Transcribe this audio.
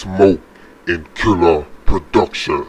Smoke and Killer Production.